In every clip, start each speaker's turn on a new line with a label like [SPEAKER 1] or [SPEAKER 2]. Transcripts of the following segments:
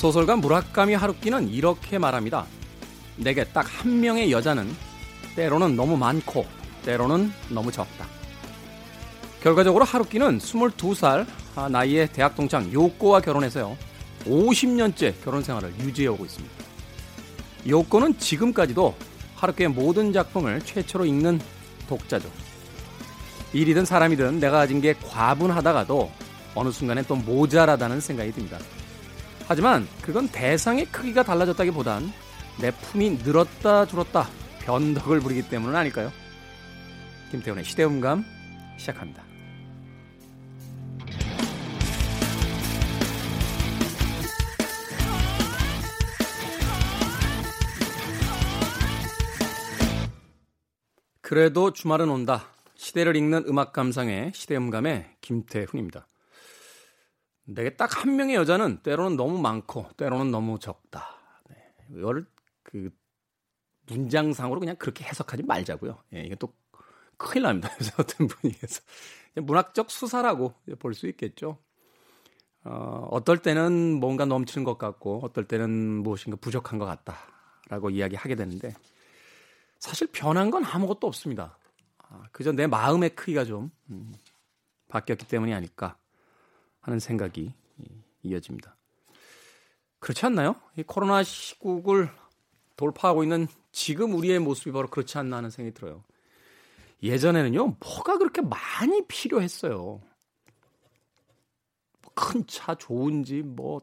[SPEAKER 1] 소설가 무라카미 하루키는 이렇게 말합니다. 내게 딱 한 명의 여자는 때로는 너무 많고 때로는 너무 적다. 결과적으로 하루키는 22살 나이에 대학 동창 요코와 결혼해서요. 50년째 결혼 생활을 유지해오고 있습니다. 요코는 지금까지도 하루키의 모든 작품을 최초로 읽는 독자죠. 일이든 사람이든 내가 가진 게 과분하다가도 어느 순간에 또 모자라다는 생각이 듭니다. 하지만 그건 대상의 크기가 달라졌다기보단 내 품이 늘었다 줄었다 변덕을 부리기 때문은 아닐까요? 김태훈의 시대음감 시작합니다. 그래도 주말은 온다. 시대를 읽는 음악 감상의 시대음감의 김태훈입니다. 내게 딱 한 명의 여자는 때로는 너무 많고 때로는 너무 적다. 네. 이거를 그 문장상으로 그냥 그렇게 해석하지 말자고요. 예, 이게 또 큰일 납니다. 그래서 어떤 분위기에서 문학적 수사라고 볼 수 있겠죠. 어, 어떨 때는 뭔가 넘치는 것 같고 어떨 때는 무엇인가 부족한 것 같다라고 이야기하게 되는데 사실 변한 건 아무것도 없습니다. 아, 그저 내 마음의 크기가 좀 음, 바뀌었기 때문이 아닐까 하는 생각이 이어집니다. 그렇지 않나요? 이 코로나 시국을 돌파하고 있는 지금 우리의 모습이 바로 그렇지 않나 하는 생각이 들어요. 예전에는요, 뭐가 그렇게 많이 필요했어요. 큰 차 좋은지, 뭐,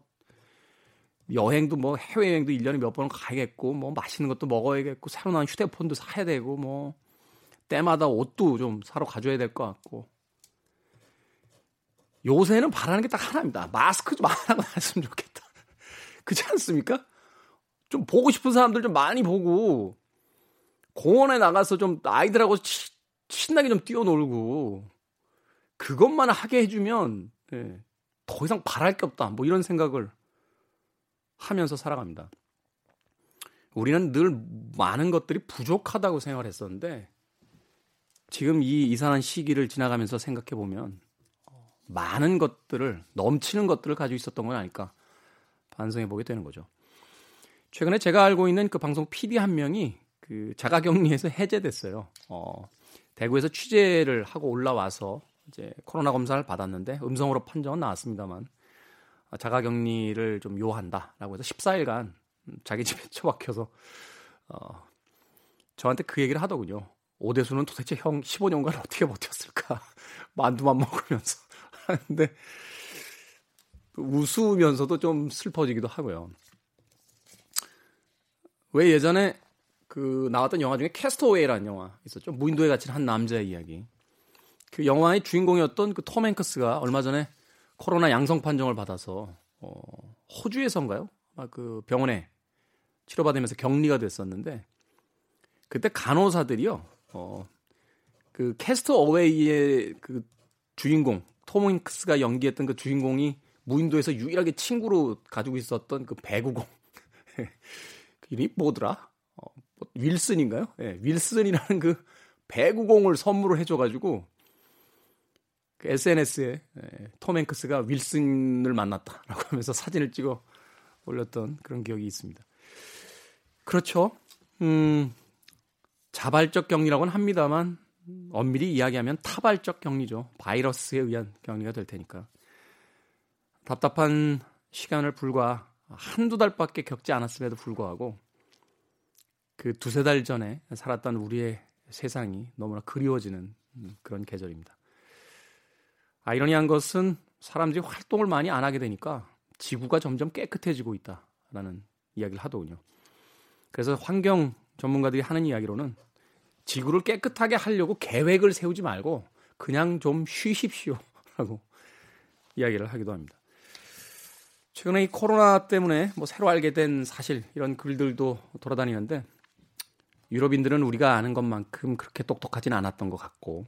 [SPEAKER 1] 여행도 뭐 해외여행도 1년에 몇 번은 가야겠고, 뭐 맛있는 것도 먹어야겠고, 새로 나온 휴대폰도 사야 되고, 뭐, 때마다 옷도 좀 사러 가줘야 될 것 같고. 요새는 바라는 게 딱 하나입니다. 마스크 좀 하나만 했으면 좋겠다. 그렇지 않습니까? 좀 보고 싶은 사람들 좀 많이 보고 공원에 나가서 좀 아이들하고 치, 신나게 좀 뛰어놀고 그것만 하게 해주면 예, 더 이상 바랄 게 없다. 뭐 이런 생각을 하면서 살아갑니다. 우리는 늘 많은 것들이 부족하다고 생각을 했었는데 지금 이 이상한 시기를 지나가면서 생각해 보면 많은 것들을 넘치는 것들을 가지고 있었던 건 아닐까 반성해 보게 되는 거죠. 최근에 제가 알고 있는 그 방송 PD 한 명이 그 자가격리에서 해제됐어요. 어, 대구에서 취재를 하고 올라와서 이제 코로나 검사를 받았는데 음성으로 판정은 나왔습니다만 자가격리를 좀 요한다라고 해서 14일간 자기 집에 처박혀서 어, 저한테 그 얘기를 하더군요. 오대수는 도대체 형 15년간 어떻게 버텼을까? 만두만 먹으면서 하는데 웃으면서도 좀 슬퍼지기도 하고요. 왜 예전에 그 나왔던 영화 중에 캐스터웨이라는 영화 있었죠. 무인도에 갇힌 한 남자의 이야기. 그 영화의 주인공이었던 그톰 행크스가 얼마 전에 코로나 양성 판정을 받아서 어, 호주에선가요? 아, 그 병원에 치료받으면서 격리가 됐었는데 그때 간호사들이요. 어, 그 캐스터 어웨이의 그 주인공 톰 행크스가 연기했던 그 주인공이 무인도에서 유일하게 친구로 가지고 있었던 그 배구공 그 이름이 뭐더라? 어, 뭐, 윌슨인가요? 예, 네, 윌슨이라는 그 배구공을 선물을 해줘가지고 그 SNS에 예, 톰 행크스가 윌슨을 만났다라고 하면서 사진을 찍어 올렸던 그런 기억이 있습니다. 그렇죠. 음, 자발적 격리라고는 합니다만 엄밀히 이야기하면 타발적 격리죠. 바이러스에 의한 격리가 될 테니까. 답답한 시간을 불과 한두 달밖에 겪지 않았음에도 불구하고 그 두세 달 전에 살았던 우리의 세상이 너무나 그리워지는 그런 계절입니다. 아이러니한 것은 사람들이 활동을 많이 안 하게 되니까 지구가 점점 깨끗해지고 있다라는 이야기를 하더군요. 그래서 환경 전문가들이 하는 이야기로는 지구를 깨끗하게 하려고 계획을 세우지 말고 그냥 좀 쉬십시오 라고 이야기를 하기도 합니다. 최근에 이 코로나 때문에 뭐 새로 알게 된 사실 이런 글들도 돌아다니는데 유럽인들은 우리가 아는 것만큼 그렇게 똑똑하진 않았던 것 같고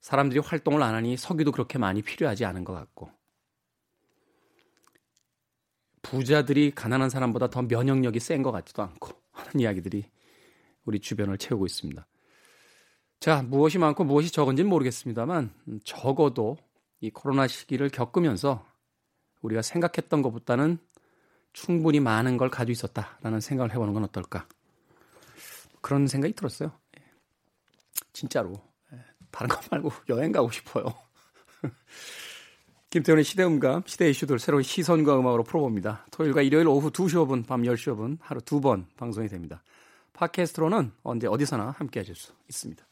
[SPEAKER 1] 사람들이 활동을 안 하니 석유도 그렇게 많이 필요하지 않은 것 같고 부자들이 가난한 사람보다 더 면역력이 센 것 같지도 않고 하는 이야기들이 우리 주변을 채우고 있습니다. 자, 무엇이 많고 무엇이 적은지는 모르겠습니다만 적어도 이 코로나 시기를 겪으면서 우리가 생각했던 것보다는 충분히 많은 걸 가지고 있었다라는 생각을 해보는 건 어떨까? 그런 생각이 들었어요. 예. 진짜로 예. 다른 것 말고 여행 가고 싶어요. 김태훈의 시대음감, 시대 이슈들 새로운 시선과 음악으로 풀어봅니다. 토요일과 일요일 오후 2시 5분, 밤 10시 5분 하루 두 번 방송이 됩니다. 팟캐스트로는 언제 어디서나 함께 하실 수 있습니다.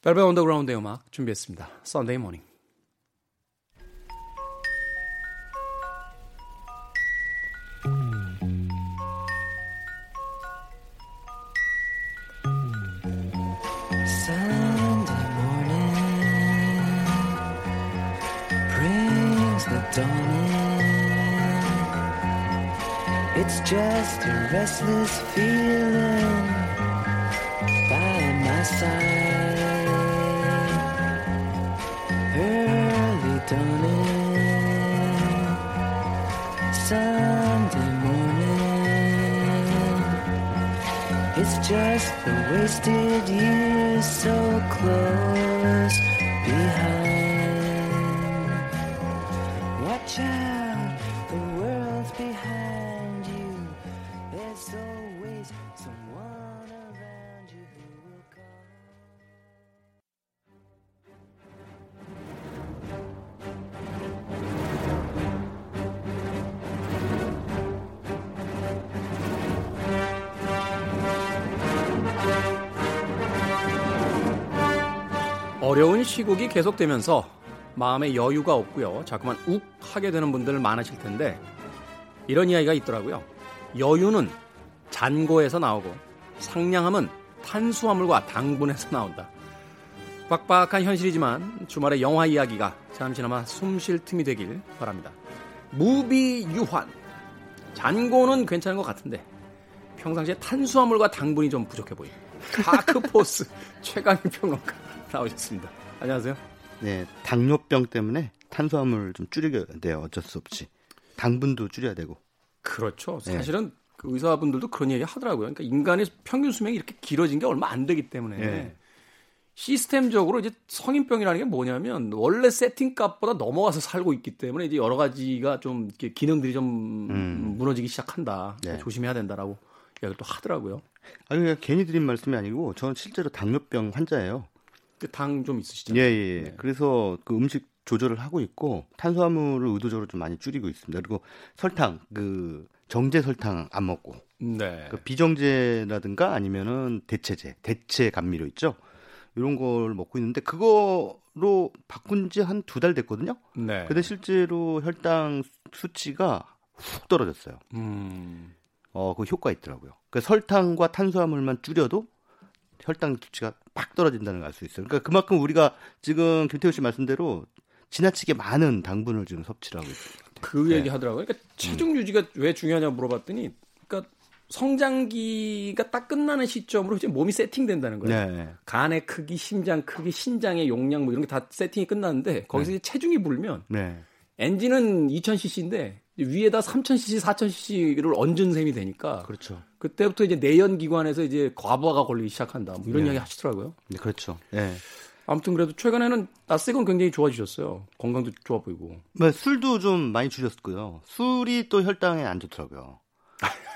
[SPEAKER 1] 벨벳 언더그라운드의 음악 준비했습니다. 썬데이 모닝. It's just a restless feeling by my side. Early dawning, Sunday morning. It's just the wasted years so close behind. 계속되면서 마음에 여유가 없고요. 자꾸만 욱 하게 되는 분들 많으실 텐데 이런 이야기가 있더라고요. 여유는 잔고에서 나오고 상냥함은 탄수화물과 당분에서 나온다. 빡빡한 현실이지만 주말에 영화 이야기가 잠시나마 숨 쉴 틈이 되길 바랍니다. 무비 유환. 잔고는 괜찮은 것 같은데 평상시에 탄수화물과 당분이 좀 부족해 보입니다. 다크포스 최강희 평론가 나오셨습니다. 안녕하세요.
[SPEAKER 2] 네, 당뇨병 때문에 탄수화물 좀 줄여야 돼요. 어쩔 수 없이. 당분도 줄여야 되고.
[SPEAKER 1] 그렇죠. 사실은 그 의사분들도 그런 얘기 하더라고요. 그러니까 인간의 평균 수명이 이렇게 길어진 게 얼마 안 되기 때문에
[SPEAKER 2] 네.
[SPEAKER 1] 시스템적으로 이제 성인병이라는 게 뭐냐면 원래 세팅값보다 넘어가서 살고 있기 때문에 이제 여러 가지가 좀 이렇게 기능들이 좀
[SPEAKER 2] 음.
[SPEAKER 1] 무너지기 시작한다.
[SPEAKER 2] 네.
[SPEAKER 1] 조심해야 된다라고 이야기를 또 하더라고요.
[SPEAKER 2] 아니 그냥 괜히 드린 말씀이 아니고 저는 실제로 당뇨병 환자예요.
[SPEAKER 1] 당좀
[SPEAKER 2] 예,
[SPEAKER 1] 있으시잖아요.
[SPEAKER 2] 예.
[SPEAKER 1] 네.
[SPEAKER 2] 그래서 그 음식 조절을 하고 있고 탄수화물을 의도적으로 좀 많이 줄이고 있습니다. 그리고 설탕 그 정제 설탕 안 먹고
[SPEAKER 1] 네.
[SPEAKER 2] 그 비정제라든가 아니면은 대체제, 대체 감미료 있죠. 이런 걸 먹고 있는데 그거로 바꾼 지 한 두 달 됐거든요.
[SPEAKER 1] 네.
[SPEAKER 2] 근데 실제로 혈당 수치가 훅 떨어졌어요.
[SPEAKER 1] 음.
[SPEAKER 2] 어, 그 효과 있더라고요. 그 설탕과 탄수화물만 줄여도 혈당 수치가 팍 떨어진다는 걸 알 수 있어요. 그러니까 그만큼 우리가 지금 김태우 씨 말씀대로 지나치게 많은 당분을 지금 섭취를 하고 있어요.
[SPEAKER 1] 그 얘기 하더라고요. 그러니까 체중 유지가 왜 중요하냐고 물어봤더니, 그러니까 성장기가 딱 끝나는 시점으로 이제 몸이 세팅된다는 거예요.
[SPEAKER 2] 네.
[SPEAKER 1] 간의 크기, 심장 크기, 신장의 용량 뭐 이런 게 다 세팅이 끝났는데 거기서 이제 체중이 불면
[SPEAKER 2] 네.
[SPEAKER 1] 엔진은 2000cc인데 위에다 3000cc, 4000cc를 얹은 셈이 되니까
[SPEAKER 2] 그렇죠.
[SPEAKER 1] 그때부터 이제 내연 기관에서 이제 과부하가 걸리기 시작한다. 뭐 이런
[SPEAKER 2] 네.
[SPEAKER 1] 이야기 하시더라고요.
[SPEAKER 2] 네, 그렇죠. 네.
[SPEAKER 1] 아무튼 그래도 최근에는 낯색은 굉장히 좋아지셨어요. 건강도 좋아 보이고.
[SPEAKER 2] 뭐 술도 좀 많이 줄였고요. 술이 또 혈당에 안 좋더라고요.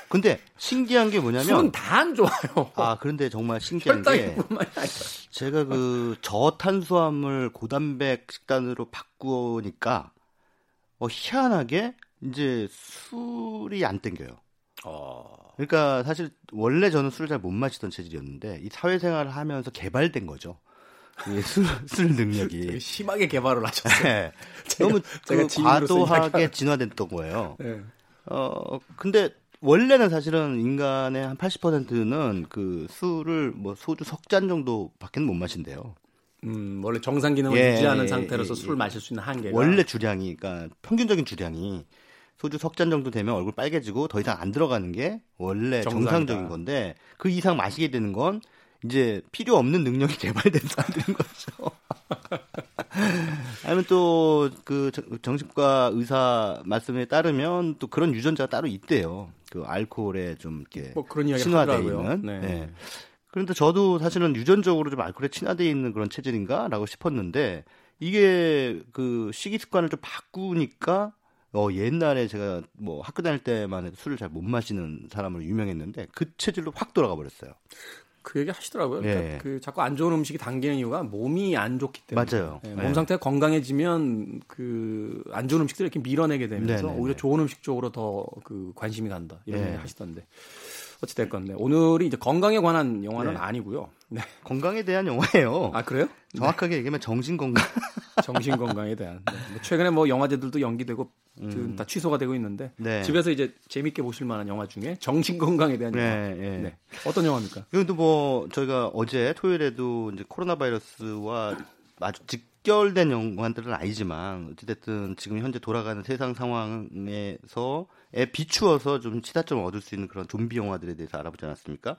[SPEAKER 2] 근데 신기한 게 뭐냐면
[SPEAKER 1] 술은 다 안 좋아요.
[SPEAKER 2] 아 그런데 정말 신기한 게. 제가 그 저탄수화물 고단백 식단으로 바꾸니까 어 희한하게 이제 술이 안 땡겨요.
[SPEAKER 1] 어.
[SPEAKER 2] 그러니까 사실 원래 저는 술을 잘 못 마시던 체질이었는데 이 사회생활을 하면서 개발된 거죠. 이 술, 술 능력이.
[SPEAKER 1] 심하게 개발을 하셨어요.
[SPEAKER 2] 네.
[SPEAKER 1] 제가-
[SPEAKER 2] 너무
[SPEAKER 1] 제가
[SPEAKER 2] 그 과도하게 진화됐던 거예요.
[SPEAKER 1] 네.
[SPEAKER 2] 어 근데 원래는 사실은 인간의 한 80%는 그 술을 뭐 소주 석 잔 정도밖에는 못 마신대요.
[SPEAKER 1] 음, 원래 정상 기능을
[SPEAKER 2] 예,
[SPEAKER 1] 유지하는
[SPEAKER 2] 예,
[SPEAKER 1] 상태로서
[SPEAKER 2] 예,
[SPEAKER 1] 술을
[SPEAKER 2] 예.
[SPEAKER 1] 마실 수 있는 한계가
[SPEAKER 2] 원래 주량이 그러니까 평균적인 주량이 소주 석 잔 정도 되면 얼굴 빨개지고 더 이상 안 들어가는 게 원래
[SPEAKER 1] 정상이다.
[SPEAKER 2] 정상적인 건데 그 이상 마시게 되는 건 이제 필요 없는 능력이 개발된 사람들인 거죠. 아니면 또 그 정신과 의사 말씀에 따르면 또 그런 유전자가 따로 있대요. 그 알코올에 좀 이렇게
[SPEAKER 1] 뭐 하더라고요.
[SPEAKER 2] 있는.
[SPEAKER 1] 네.
[SPEAKER 2] 네. 그런데 저도 사실은 유전적으로 좀 알코올에 친화돼 있는 그런 체질인가라고 싶었는데 이게 그 식이 습관을 좀 바꾸니까 어, 옛날에 제가 뭐 학교 다닐 때만 해도 술을 잘 못 마시는 사람으로 유명했는데 그 체질로 확 돌아가 버렸어요.
[SPEAKER 1] 그 얘기 하시더라고요. 그러니까
[SPEAKER 2] 예.
[SPEAKER 1] 그 자꾸 안 좋은 음식이 당기는 이유가 몸이 안 좋기 때문에.
[SPEAKER 2] 맞아요.
[SPEAKER 1] 예,
[SPEAKER 2] 예.
[SPEAKER 1] 몸 상태가 건강해지면 그 안 좋은 음식들을 이렇게 밀어내게 되면서
[SPEAKER 2] 네네네.
[SPEAKER 1] 오히려 좋은 음식 쪽으로 더 그 관심이 간다. 이런
[SPEAKER 2] 예.
[SPEAKER 1] 얘기 하시던데. 어찌됐건 네. 오늘이 이제 건강에 관한 영화는
[SPEAKER 2] 네.
[SPEAKER 1] 아니고요. 네.
[SPEAKER 2] 건강에 대한 영화예요.
[SPEAKER 1] 아 그래요?
[SPEAKER 2] 정확하게 얘기하면 정신 건강.
[SPEAKER 1] 정신 건강에 대한. 네. 뭐 최근에 뭐 영화제들도 연기되고 지금 다 취소가 되고 있는데
[SPEAKER 2] 음. 네.
[SPEAKER 1] 집에서 이제 재밌게 보실 만한 영화 중에 정신 건강에 대한 영화.
[SPEAKER 2] 네, 예.
[SPEAKER 1] 네. 어떤 영화입니까?
[SPEAKER 2] 이것도 뭐 저희가 어제 토요일에도 이제 코로나 바이러스와 아주 직결된 영화들은 아니지만 어찌됐든 지금 현재 돌아가는 세상 상황에서 에 비추어서 좀 시사점을 얻을 수 있는 그런 좀비 영화들에 대해서 알아보지 않았습니까?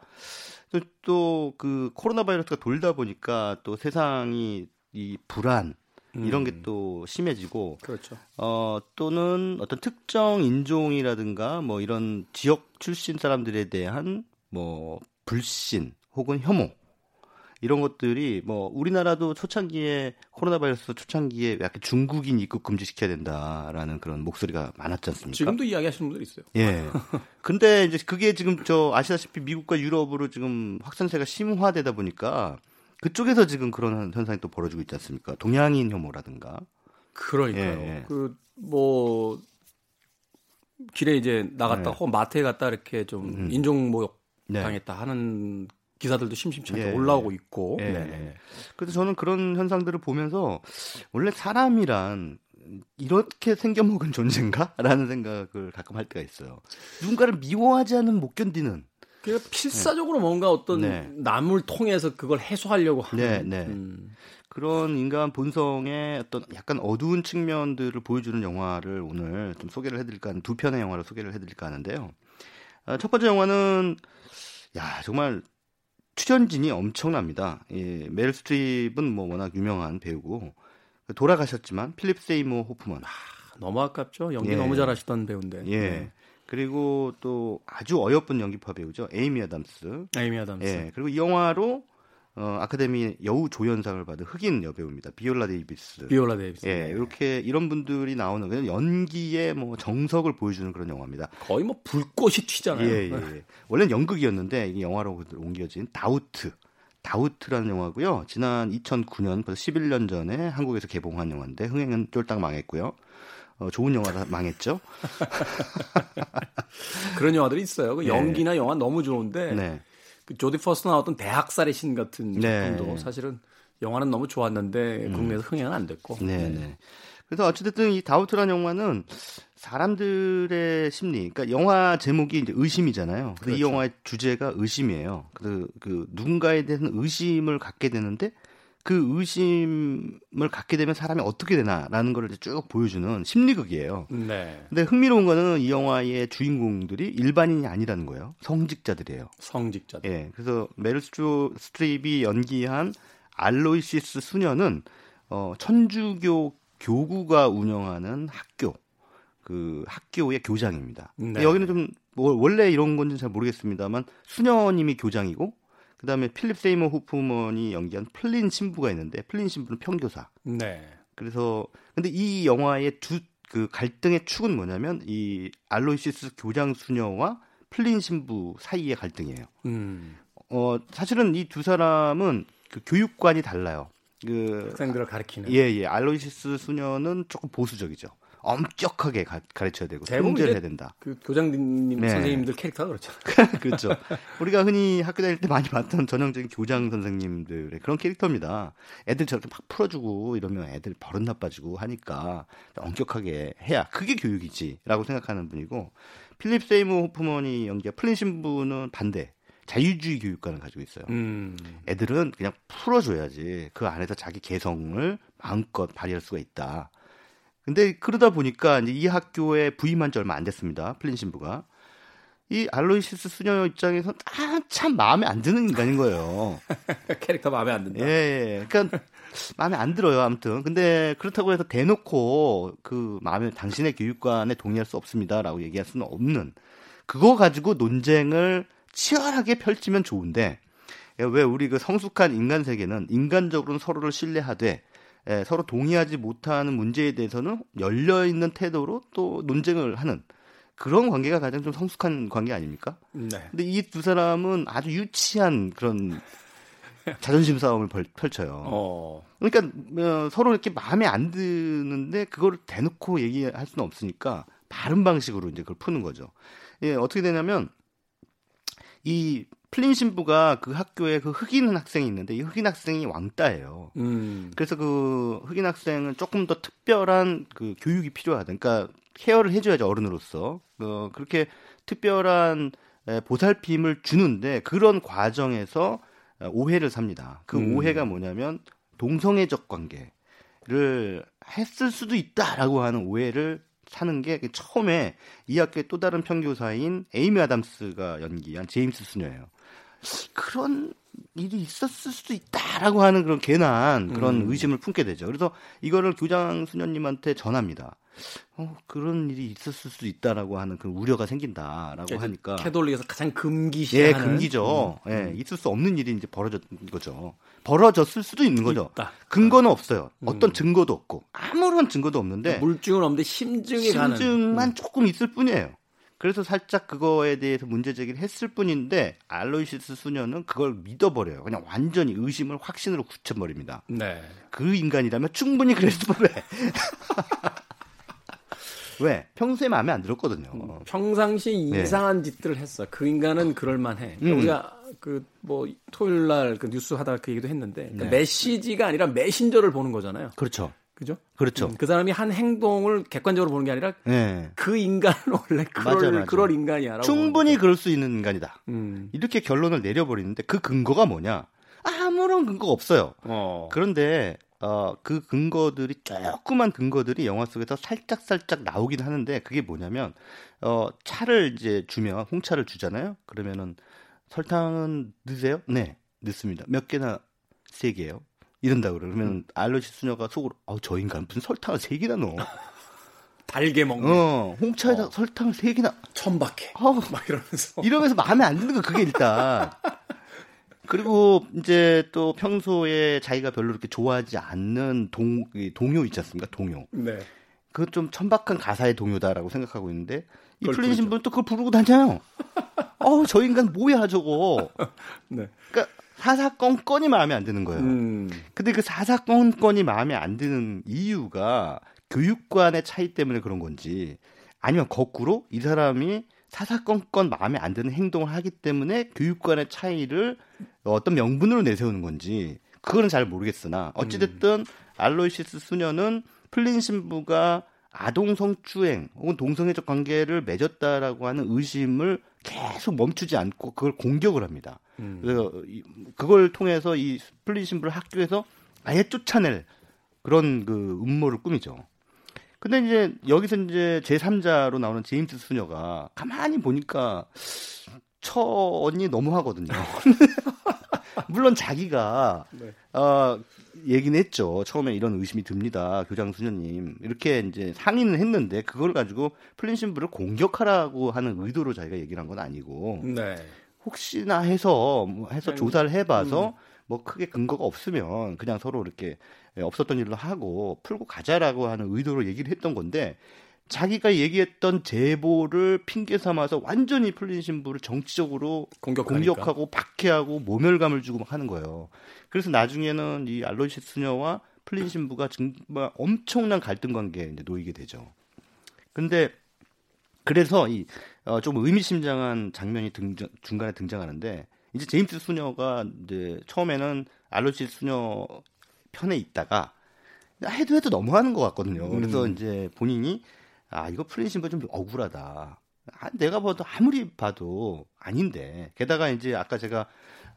[SPEAKER 2] 또 그 코로나 바이러스가 돌다 보니까 또 세상이 이 불안 이런 게 또 심해지고
[SPEAKER 1] 그렇죠.
[SPEAKER 2] 어, 또는 어떤 특정 인종이라든가 뭐 이런 지역 출신 사람들에 대한 뭐 불신 혹은 혐오 이런 것들이 뭐 우리나라도 초창기에 코로나 바이러스 초창기에 약간 중국인 입국 금지시켜야 된다라는 그런 목소리가 많았지 않습니까?
[SPEAKER 1] 지금도 이야기하시는 분들 있어요.
[SPEAKER 2] 예. 근데 이제 그게 지금 저 아시다시피 미국과 유럽으로 지금 확산세가 심화되다 보니까 그쪽에서 지금 그런 현상이 또 벌어지고 있지 않습니까? 동양인 혐오라든가.
[SPEAKER 1] 그러니까요.
[SPEAKER 2] 예, 예.
[SPEAKER 1] 그뭐 길에 이제 나갔다
[SPEAKER 2] 네.
[SPEAKER 1] 혹은 마트에 갔다 이렇게 좀 인종 모욕
[SPEAKER 2] 네.
[SPEAKER 1] 당했다 하는 기사들도 심심치 않게
[SPEAKER 2] 예,
[SPEAKER 1] 올라오고 있고.
[SPEAKER 2] 예,
[SPEAKER 1] 네.
[SPEAKER 2] 예. 그래서 저는 그런 현상들을 보면서 원래 사람이란 이렇게 생겨먹은 존재인가 라는 생각을 가끔 할 때가 있어요. 누군가를 미워하지 않으면 못 견디는.
[SPEAKER 1] 그 필사적으로 뭔가 어떤
[SPEAKER 2] 네.
[SPEAKER 1] 남을 통해서 그걸 해소하려고 하는.
[SPEAKER 2] 네, 네.
[SPEAKER 1] 음.
[SPEAKER 2] 그런 인간 본성의 어떤 약간 어두운 측면들을 보여주는 영화를 오늘 좀 소개를 해드릴까 하는 두 편의 영화를 소개를 해드릴까 하는데요. 아, 첫 번째 영화는 야 정말 출연진이 엄청납니다. 예, 메릴 스트립은 뭐 워낙 유명한 배우고 돌아가셨지만 필립 세이모어 호프먼,
[SPEAKER 1] 너무 아깝죠. 연기
[SPEAKER 2] 예.
[SPEAKER 1] 너무 잘하시던 배우인데.
[SPEAKER 2] 예
[SPEAKER 1] 네.
[SPEAKER 2] 그리고 또 아주 어여쁜 연기파 배우죠 에이미 아담스,
[SPEAKER 1] 에이미 아담스.
[SPEAKER 2] 예 그리고 이 영화로 어, 아카데미 여우 조연상을 받은 흑인 여배우입니다. 비올라 데이비스.
[SPEAKER 1] 비올라 데이비스.
[SPEAKER 2] 예, 이렇게 이런 분들이 나오는 그냥 연기의 뭐 정석을 보여주는 그런 영화입니다.
[SPEAKER 1] 거의 뭐 불꽃이 튀잖아요.
[SPEAKER 2] 예, 예, 예. 원래는 연극이었는데 이게 영화로 옮겨진 다우트. 다우트라는 영화고요. 지난 2009년 벌써 11년 전에 한국에서 개봉한 영화인데 흥행은 쫄딱 망했고요. 어, 좋은 영화라 망했죠.
[SPEAKER 1] 그런 영화들이 있어요. 그
[SPEAKER 2] 예.
[SPEAKER 1] 연기나 영화 너무 좋은데
[SPEAKER 2] 네.
[SPEAKER 1] 그 조디 포스터 나왔던 대학살의 신 같은
[SPEAKER 2] 네.
[SPEAKER 1] 작품도 사실은 영화는 너무 좋았는데 국내에서 흥행은 안 됐고.
[SPEAKER 2] 네, 네. 그래서 어찌됐든 이 다우트라는 영화는 사람들의 심리, 그러니까 영화 제목이 이제 의심이잖아요. 근데 이
[SPEAKER 1] 그렇죠.
[SPEAKER 2] 영화의 주제가 의심이에요. 그, 그 누군가에 대한 의심을 갖게 되는데 그 의심을 갖게 되면 사람이 어떻게 되나라는 걸 이제 쭉 보여주는 심리극이에요.
[SPEAKER 1] 네.
[SPEAKER 2] 근데 흥미로운 거는 이 영화의 주인공들이 일반인이 아니라는 거예요. 성직자들이에요.
[SPEAKER 1] 성직자들.
[SPEAKER 2] 예, 그래서 메르 스트로, 스트립이 연기한 알로이시스 수녀는 어, 천주교 교구가 운영하는 학교 그 학교의 교장입니다.
[SPEAKER 1] 네.
[SPEAKER 2] 여기는 좀 뭐, 원래 이런 건지는 잘 모르겠습니다만 수녀님이 교장이고 그다음에 필립 세이모어 호프먼이 연기한 플린 신부가 있는데 플린 신부는 평교사.
[SPEAKER 1] 네.
[SPEAKER 2] 그래서 근데 이 영화의 두 그 갈등의 축은 뭐냐면 이 알로이시스 교장 수녀와 플린 신부 사이의 갈등이에요.
[SPEAKER 1] 음.
[SPEAKER 2] 어 사실은 이 두 사람은 그 교육관이 달라요. 그
[SPEAKER 1] 학생들을 가르치는.
[SPEAKER 2] 예, 예. 알로이시스 수녀는 조금 보수적이죠. 엄격하게 가, 가르쳐야 되고 통제를 해야 된다.
[SPEAKER 1] 그 교장님
[SPEAKER 2] 네.
[SPEAKER 1] 선생님들 캐릭터가 그렇잖아요.
[SPEAKER 2] 그렇죠. 우리가 흔히 학교 다닐 때 많이 봤던 전형적인 교장 선생님들의 그런 캐릭터입니다. 애들 저렇게 막 풀어주고 이러면 애들 버릇 나빠지고 하니까 엄격하게 해야 그게 교육이지라고 생각하는 분이고 필립 세이모어 호프먼이 연기한 플린 신부는 반대 자유주의 교육관을 가지고 있어요.
[SPEAKER 1] 음.
[SPEAKER 2] 애들은 그냥 풀어줘야지 그 안에서 자기 개성을 마음껏 발휘할 수가 있다. 근데 그러다 보니까 이제 이 학교에 부임한 지 얼마 안 됐습니다. 플린 신부가. 이 알로이시스 수녀 입장에서 아, 참 마음에 안 드는 인간인 거예요.
[SPEAKER 1] 캐릭터 마음에 안 든다.
[SPEAKER 2] 예, 예. 그러니까 마음에 안 들어요. 아무튼. 근데 그렇다고 해서 대놓고 그 마음에 당신의 교육관에 동의할 수 없습니다라고 얘기할 수는 없는 그거 가지고 논쟁을 치열하게 펼치면 좋은데 왜 우리 그 성숙한 인간 세계는 인간적으로는 서로를 신뢰하되 예, 서로 동의하지 못하는 문제에 대해서는 열려 있는 태도로 또 논쟁을 하는 그런 관계가 가장 좀 성숙한 관계 아닙니까?
[SPEAKER 1] 네.
[SPEAKER 2] 근데 이 두 사람은 아주 유치한 그런 자존심 싸움을 벌, 펼쳐요.
[SPEAKER 1] 어.
[SPEAKER 2] 그러니까 어, 서로 이렇게 마음에 안 드는데 그걸 대놓고 얘기할 수는 없으니까 다른 방식으로 이제 그걸 푸는 거죠. 예, 어떻게 되냐면 이 플린 신부가 그 학교에 그 흑인 학생이 있는데 이 흑인 학생이 왕따예요.
[SPEAKER 1] 음.
[SPEAKER 2] 그래서 그 흑인 학생은 조금 더 특별한 그 교육이 필요하다. 그러니까 care를 해줘야죠 어른으로서. 어, 그렇게 특별한 에, 보살핌을 주는데 그런 과정에서 어, 오해를 삽니다. 그
[SPEAKER 1] 음.
[SPEAKER 2] 오해가 뭐냐면 동성애적 관계를 했을 수도 있다라고 하는 오해를 사는 게 처음에 이 학교의 또 다른 편교사인 에이미 아담스가 연기한 제임스 수녀예요. 그런 일이 있었을 수도 있다라고 하는 그런 괜한 그런
[SPEAKER 1] 음.
[SPEAKER 2] 의심을 품게 되죠. 그래서 이거를 교장 수녀님한테 전합니다. 어, 그런 일이 있었을 수도 있다라고 하는 그 우려가 생긴다라고 하니까
[SPEAKER 1] 캐톨릭에서 가장 금기시하는
[SPEAKER 2] 예, 금기죠. 예, 있을 수 없는 일이 이제 벌어졌는 거죠. 벌어졌을 수도 있는 거죠.
[SPEAKER 1] 있다.
[SPEAKER 2] 근거는 없어요. 어떤 증거도 없고 아무런 증거도 없는데
[SPEAKER 1] 물증은 없는데 심증이 가는. 음.
[SPEAKER 2] 심증만 조금 있을 뿐이에요. 그래서 살짝 그거에 대해서 문제 제기를 했을 뿐인데 알로이시스 수녀는 그걸 믿어버려요. 그냥 완전히 의심을 확신으로 굳혀버립니다.
[SPEAKER 1] 네.
[SPEAKER 2] 그 인간이라면 충분히 그랬을 법해. 왜? 평소에 마음에 안 들었거든요.
[SPEAKER 1] 평상시
[SPEAKER 2] 네.
[SPEAKER 1] 이상한 짓들을 했어. 그 인간은 그럴만해.
[SPEAKER 2] 음.
[SPEAKER 1] 우리가 그 뭐 토요일 날 그 뉴스 하다가 그 얘기도 했는데 그
[SPEAKER 2] 네.
[SPEAKER 1] 메시지가 아니라 메신저를 보는 거잖아요.
[SPEAKER 2] 그렇죠.
[SPEAKER 1] 그죠?
[SPEAKER 2] 그렇죠.
[SPEAKER 1] 음, 그 사람이 한 행동을 객관적으로 보는 게 아니라
[SPEAKER 2] 네.
[SPEAKER 1] 그 인간은 원래 그럴
[SPEAKER 2] 맞아, 맞아.
[SPEAKER 1] 그럴 인간이야라고.
[SPEAKER 2] 충분히 그럴 수 있는 인간이다.
[SPEAKER 1] 음.
[SPEAKER 2] 이렇게 결론을 내려버리는데 그 근거가 뭐냐? 아무런 근거가 없어요.
[SPEAKER 1] 어.
[SPEAKER 2] 그런데 어, 그 근거들이 조그만 근거들이 영화 속에서 살짝 살짝 나오긴 하는데 그게 뭐냐면 어, 차를 이제 주면 홍차를 주잖아요. 그러면은 설탕은 넣으세요? 네, 넣습니다. 몇 개나 세 개요. 이런다 그래. 그러면 알러지 수녀가 속으로 어, 저 인간 무슨 설탕을 세 개나 넣어?
[SPEAKER 1] 달게 먹는
[SPEAKER 2] 어, 홍차에다
[SPEAKER 1] 어.
[SPEAKER 2] 설탕을 세 개나.
[SPEAKER 1] 천박해.
[SPEAKER 2] 어,
[SPEAKER 1] 막 이러면서.
[SPEAKER 2] 이러면서 마음에 안 드는 거 그게 일단. 그리고 이제 또 평소에 자기가 별로 이렇게 좋아하지 않는 동이 동요 있지 않습니까? 동요.
[SPEAKER 1] 네.
[SPEAKER 2] 그 좀 천박한 가사의 동요다라고 생각하고 있는데 이
[SPEAKER 1] 부르죠.
[SPEAKER 2] 신부는 또 그걸 부르고 다녀요. 어우 저 인간 뭐야 저거.
[SPEAKER 1] 네.
[SPEAKER 2] 그러니까 사사건건이 마음에 안 드는 거예요.
[SPEAKER 1] 음.
[SPEAKER 2] 근데 그 사사건건이 마음에 안 드는 이유가 교육관의 차이 때문에 그런 건지 아니면 거꾸로 이 사람이 사사건건 마음에 안 드는 행동을 하기 때문에 교육관의 차이를 어떤 명분으로 내세우는 건지 그거는 잘 모르겠으나 어찌됐든 알로이시스 수녀는 플린 신부가 아동 성추행 혹은 동성애적 관계를 맺었다라고 하는 의심을 계속 멈추지 않고 그걸 공격을 합니다.
[SPEAKER 1] 음.
[SPEAKER 2] 그래서 이- 그걸 통해서 이 플린 신부를 학교에서 아예 쫓아낼 그런 그 음모를 꾸미죠. 근데 이제 여기서 이제 제3자로 나오는 제임스 수녀가 가만히 보니까 저 언니 너무 하거든요. 물론 자기가
[SPEAKER 1] 네.
[SPEAKER 2] 어 얘기는 했죠. 처음에 이런 의심이 듭니다. 교장 수녀님. 이렇게 이제 상의는 했는데 그걸 가지고 플린 신부를 공격하라고 하는 의도로 자기가 얘기를 한 건 아니고
[SPEAKER 1] 네.
[SPEAKER 2] 혹시나 해서 뭐 해서
[SPEAKER 1] 그냥,
[SPEAKER 2] 조사를 해봐서
[SPEAKER 1] 음.
[SPEAKER 2] 뭐 크게 근거가 없으면 그냥 서로 이렇게 예, 없었던 일로 하고 풀고 가자라고 하는 의도로 얘기를 했던 건데 자기가 얘기했던 제보를 핑계 삼아서 완전히 플린 신부를 정치적으로
[SPEAKER 1] 공격하니까.
[SPEAKER 2] 공격하고 박해하고 모멸감을 주고 막 하는 거예요. 그래서 나중에는 이 알로이시 수녀와 플린 신부가 정말 엄청난 갈등 관계에 놓이게 되죠. 근데 그래서 이 어, 좀 의미심장한 장면이 등장, 중간에 등장하는데 이제 제임스 수녀가 이제 처음에는 알로시 수녀 편에 있다가 해도 해도 너무하는 것 같거든요. 그래서
[SPEAKER 1] 음.
[SPEAKER 2] 이제 본인이 아 이거 플린 신부 좀 억울하다. 아, 내가 봐도 아무리 봐도 아닌데 게다가 이제 아까 제가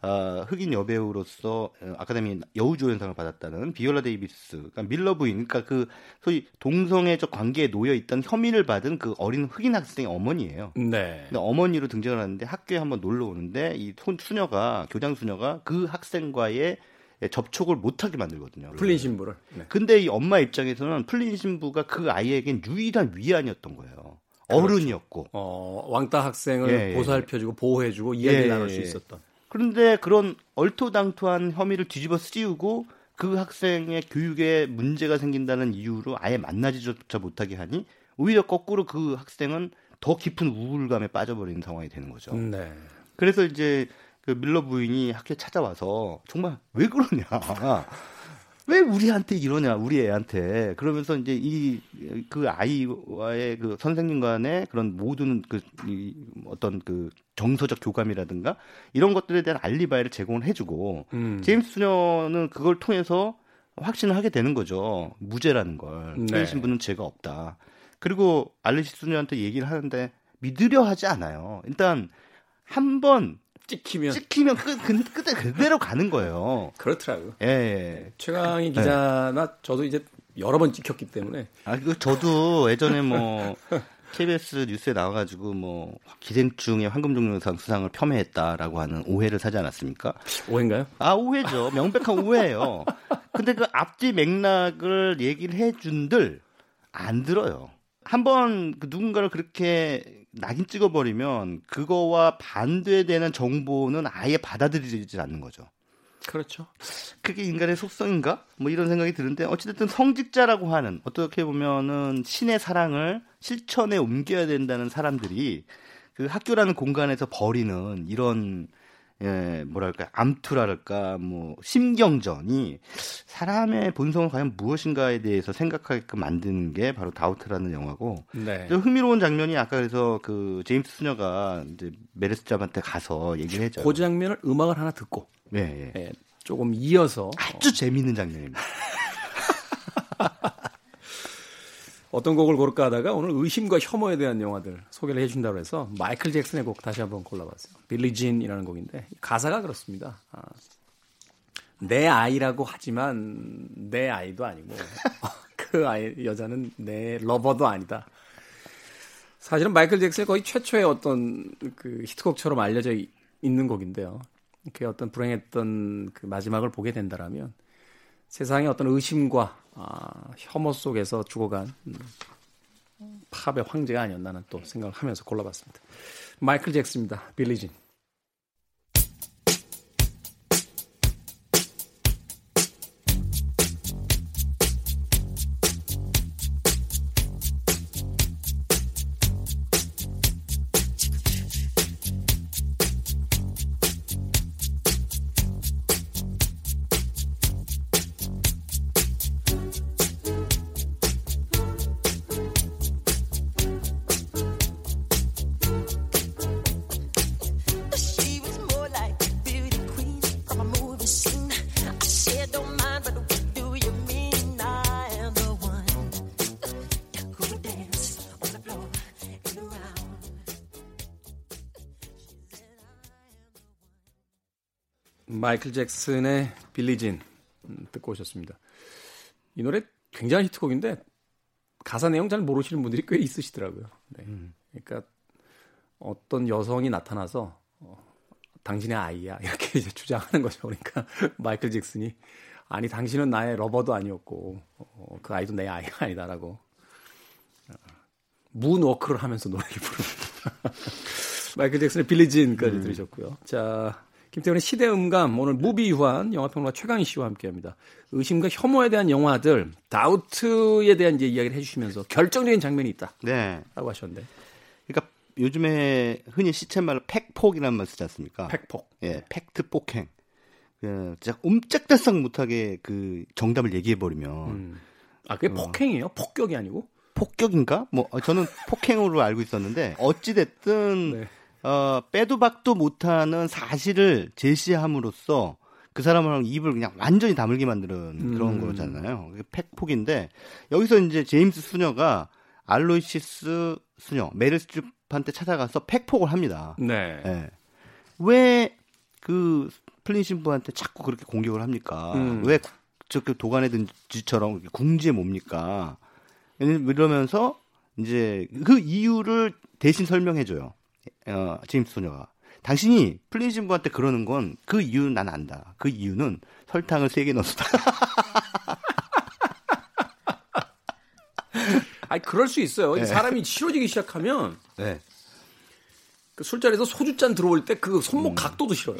[SPEAKER 2] 어, 흑인 여배우로서 어, 아카데미 여우조연상을 받았다는 비올라 데이비스, 그러니까 밀러 부인, 그러니까 그 소위 동성애적 관계에 놓여 있던 혐의를 받은 그 어린 흑인 학생의 어머니예요.
[SPEAKER 1] 네.
[SPEAKER 2] 근데 어머니로 등장을 하는데 학교에 한번 놀러 오는데 이 손 수녀가 교장 수녀가 그 학생과의 접촉을 못하게 만들거든요.
[SPEAKER 1] 플린 신부를. 네.
[SPEAKER 2] 근데 이 엄마 입장에서는 플린 신부가 그 아이에겐 유일한 위안이었던 거예요.
[SPEAKER 1] 그렇죠.
[SPEAKER 2] 어른이었고.
[SPEAKER 1] 어, 왕따 학생을
[SPEAKER 2] 예, 예.
[SPEAKER 1] 보살펴주고 보호해주고 이야기를
[SPEAKER 2] 예,
[SPEAKER 1] 나눌 수
[SPEAKER 2] 예.
[SPEAKER 1] 있었던.
[SPEAKER 2] 그런데 그런 얼토당토한 혐의를 뒤집어 씌우고 그 학생의 교육에 문제가 생긴다는 이유로 아예 만나지조차 못하게 하니 오히려 거꾸로 그 학생은 더 깊은 우울감에 빠져버리는 상황이 되는 거죠.
[SPEAKER 1] 네.
[SPEAKER 2] 그래서 이제 그 밀러 부인이 학교에 찾아와서 정말 왜 그러냐. 왜 우리한테 이러냐, 우리 애한테. 그러면서 이제 이, 그 아이와의 그 선생님 간의 그런 모든 그, 이 어떤 그 정서적 교감이라든가 이런 것들에 대한 알리바이를 제공을 해주고,
[SPEAKER 1] 음.
[SPEAKER 2] 제임스 수녀는 그걸 통해서 확신을 하게 되는 거죠. 무죄라는 걸.
[SPEAKER 1] 네.
[SPEAKER 2] 네. 신분은 죄가 없다. 그리고 알리시 수녀한테 얘기를 하는데 믿으려 하지 않아요. 일단 한번
[SPEAKER 1] 찍히면
[SPEAKER 2] 찍히면 끝, 끝, 끝에 그대로 가는 거예요.
[SPEAKER 1] 그렇더라고요.
[SPEAKER 2] 예, 예.
[SPEAKER 1] 최강희 기자나 저도 이제 여러 번 찍혔기 때문에
[SPEAKER 2] 아, 그 저도 예전에 뭐 KBS 뉴스에 나와가지고 뭐 기생충의 황금종려상 수상을 폄훼했다라고 하는 오해를 사지 않았습니까?
[SPEAKER 1] 오해인가요?
[SPEAKER 2] 아 오해죠, 명백한 오해예요. 근데 그 앞뒤 맥락을 얘기를 해준들 안 들어요. 한번 그 누군가를 그렇게 낙인 찍어버리면 그거와 반대되는 정보는 아예 받아들이지 않는 거죠.
[SPEAKER 1] 그렇죠.
[SPEAKER 2] 그게 인간의 속성인가? 뭐 이런 생각이 드는데 어찌됐든 성직자라고 하는 어떻게 보면은 신의 사랑을 실천에 옮겨야 된다는 사람들이 그 학교라는 공간에서 벌이는 이런 예, 뭐랄까 암투랄까 뭐 심경전이 사람의 본성은 과연 무엇인가에 대해서 생각하게끔 만드는 게 바로 다우트라는 영화고
[SPEAKER 1] 네.
[SPEAKER 2] 좀 흥미로운 장면이 아까 그래서 그 제임스 수녀가 이제 메르스잡한테 가서 얘기를 했죠.
[SPEAKER 1] 그 장면을 음악을 하나 듣고
[SPEAKER 2] 예, 예.
[SPEAKER 1] 예, 조금 이어서
[SPEAKER 2] 아주 재미있는 장면입니다.
[SPEAKER 1] 어떤 곡을 고를까 하다가 오늘 의심과 혐오에 대한 영화들 소개를 해준다고 해서 마이클 잭슨의 곡 다시 한번 골라봤어요. 빌리 진이라는 곡인데 가사가 그렇습니다. 아, 내 아이라고 하지만 내 아이도 아니고 그 아이 여자는 내 러버도 아니다. 사실은 마이클 잭슨의 거의 최초의 어떤 그 히트곡처럼 알려져 이- 있는 곡인데요. 그 어떤 불행했던 그 마지막을 보게 된다라면 세상의 어떤 의심과 아, 혐오 속에서 죽어간 음, 팝의 황제가 아니었나는 또 생각을 하면서 골라봤습니다. 마이클 잭슨입니다. 빌리진. 마이클 잭슨의 Billie Jean 음, 듣고 오셨습니다. 이 노래 굉장히 히트곡인데 가사 내용 잘 모르시는 분들이 꽤 있으시더라고요. 네. 그러니까 어떤 여성이 나타나서 어, 당신의 아이야 이렇게 이제 주장하는 거죠. 그러니까 마이클 잭슨이 아니 당신은 나의 lover도 아니었고 어, 그 아이도 내 아이가 아니다라고 어, 문워크를 하면서 노래를 부릅니다. 마이클 잭슨의 Billie Jean까지 들으셨고요. 자, 김태훈의 시대음감 오늘 무비유환 영화평론가 최광희 씨와 함께합니다. 의심과 혐오에 대한 영화들 다우트에 대한 이제 이야기를 해주시면서 결정적인 장면이 있다라고
[SPEAKER 2] 네.
[SPEAKER 1] 하셨는데
[SPEAKER 2] 그러니까 요즘에 흔히 시쳇말로 팩폭이라는 말 쓰지 않습니까?
[SPEAKER 1] 팩폭.
[SPEAKER 2] 예, 팩트 폭행. 그 진짜 옴짝달싹 못하게 그 정답을 얘기해 버리면
[SPEAKER 1] 음. 아 그게 폭행이에요? 폭격이 아니고?
[SPEAKER 2] 폭격인가? 뭐 어, 저는 폭행으로 알고 있었는데 어찌 됐든
[SPEAKER 1] 네.
[SPEAKER 2] 어, 빼도 박도 못하는 사실을 제시함으로써 그 사람을 입을 그냥 완전히 다물게 만드는 그런
[SPEAKER 1] 음.
[SPEAKER 2] 거잖아요. 팩폭인데 여기서 이제 제임스 수녀가 알로이시스 수녀 메릴 스트립한테 찾아가서 팩폭을 합니다.
[SPEAKER 1] 네.
[SPEAKER 2] 예. 왜그 플린 신부한테 자꾸 그렇게 공격을 합니까?
[SPEAKER 1] 음.
[SPEAKER 2] 왜 저렇게 도간에 든 쥐처럼 이렇게 궁지에 뭡니까? 이러면서 이제 그 이유를 대신 설명해줘요. 어, 제임스 소녀가. 당신이 플린 신부한테 그러는 건 그 이유는 난 안다. 그 이유는 설탕을 세 개 넣었다.
[SPEAKER 1] 아니 그럴 수 있어요.
[SPEAKER 2] 네.
[SPEAKER 1] 사람이 싫어지기 시작하면
[SPEAKER 2] 네.
[SPEAKER 1] 그 술자리에서 소주 잔 들어올 때그
[SPEAKER 2] 음.
[SPEAKER 1] 손목 각도도 싫어요.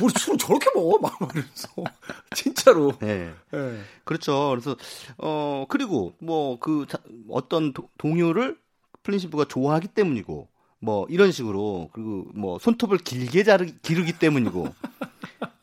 [SPEAKER 1] 뭘 술을 저렇게 먹어? 막 이러면서. 진짜로.
[SPEAKER 2] 네.
[SPEAKER 1] 예.
[SPEAKER 2] 그렇죠. 그래서 어 그리고 뭐 그 어떤 도- 동요를 플린 신부가 좋아하기 때문이고 뭐 이런 식으로 그리고 뭐 손톱을 길게 자르 기르기 때문이고